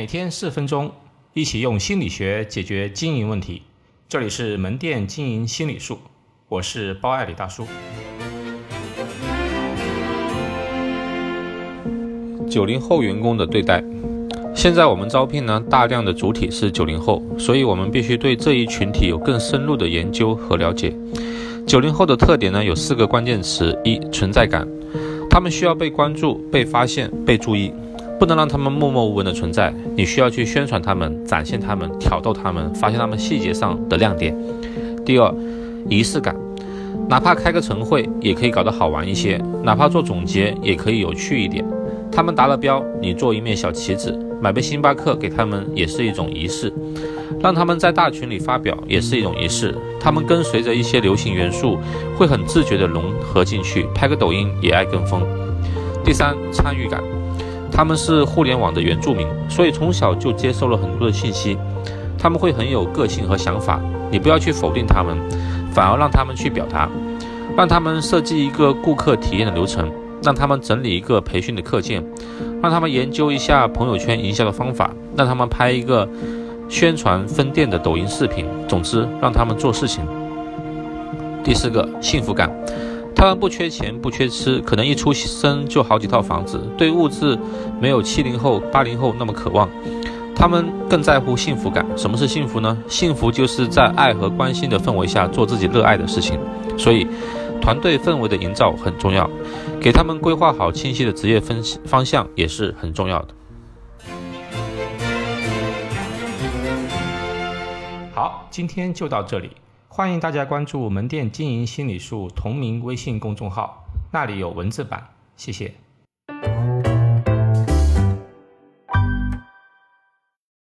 每天四分钟，一起用心理学解决经营问题。这里是门店经营心理术，我是包爱李大叔。九零后员工的对待，现在我们招聘呢，大量的主体是九零后，所以我们必须对这一群体有更深入的研究和了解。九零后的特点呢，有四个关键词：一、存在感，他们需要被关注、被发现、被注意。不能让他们默默无闻的存在，你需要去宣传他们，展现他们，挑逗他们，发现他们细节上的亮点。第二，仪式感，哪怕开个晨会也可以搞得好玩一些，哪怕做总结也可以有趣一点。他们达了标，你做一面小旗子，买杯星巴克给他们也是一种仪式。让他们在大群里发表也是一种仪式。他们跟随着一些流行元素，会很自觉地融合进去，拍个抖音也爱跟风。第三，参与感。他们是互联网的原住民，所以从小就接收了很多的信息。他们会很有个性和想法，你不要去否定他们，反而让他们去表达。让他们设计一个顾客体验的流程，让他们整理一个培训的课件，让他们研究一下朋友圈营销的方法，让他们拍一个宣传分店的抖音视频。总之，让他们做事情。第四个，幸福感。他们不缺钱，不缺吃，可能一出生就好几套房子，对物质没有七零后、八零后那么渴望。他们更在乎幸福感。什么是幸福呢？幸福就是在爱和关心的氛围下做自己热爱的事情。所以，团队氛围的营造很重要，给他们规划好清晰的职业分方向也是很重要的。好，今天就到这里。欢迎大家关注门店经营心理术同名微信公众号，那里有文字版。谢谢。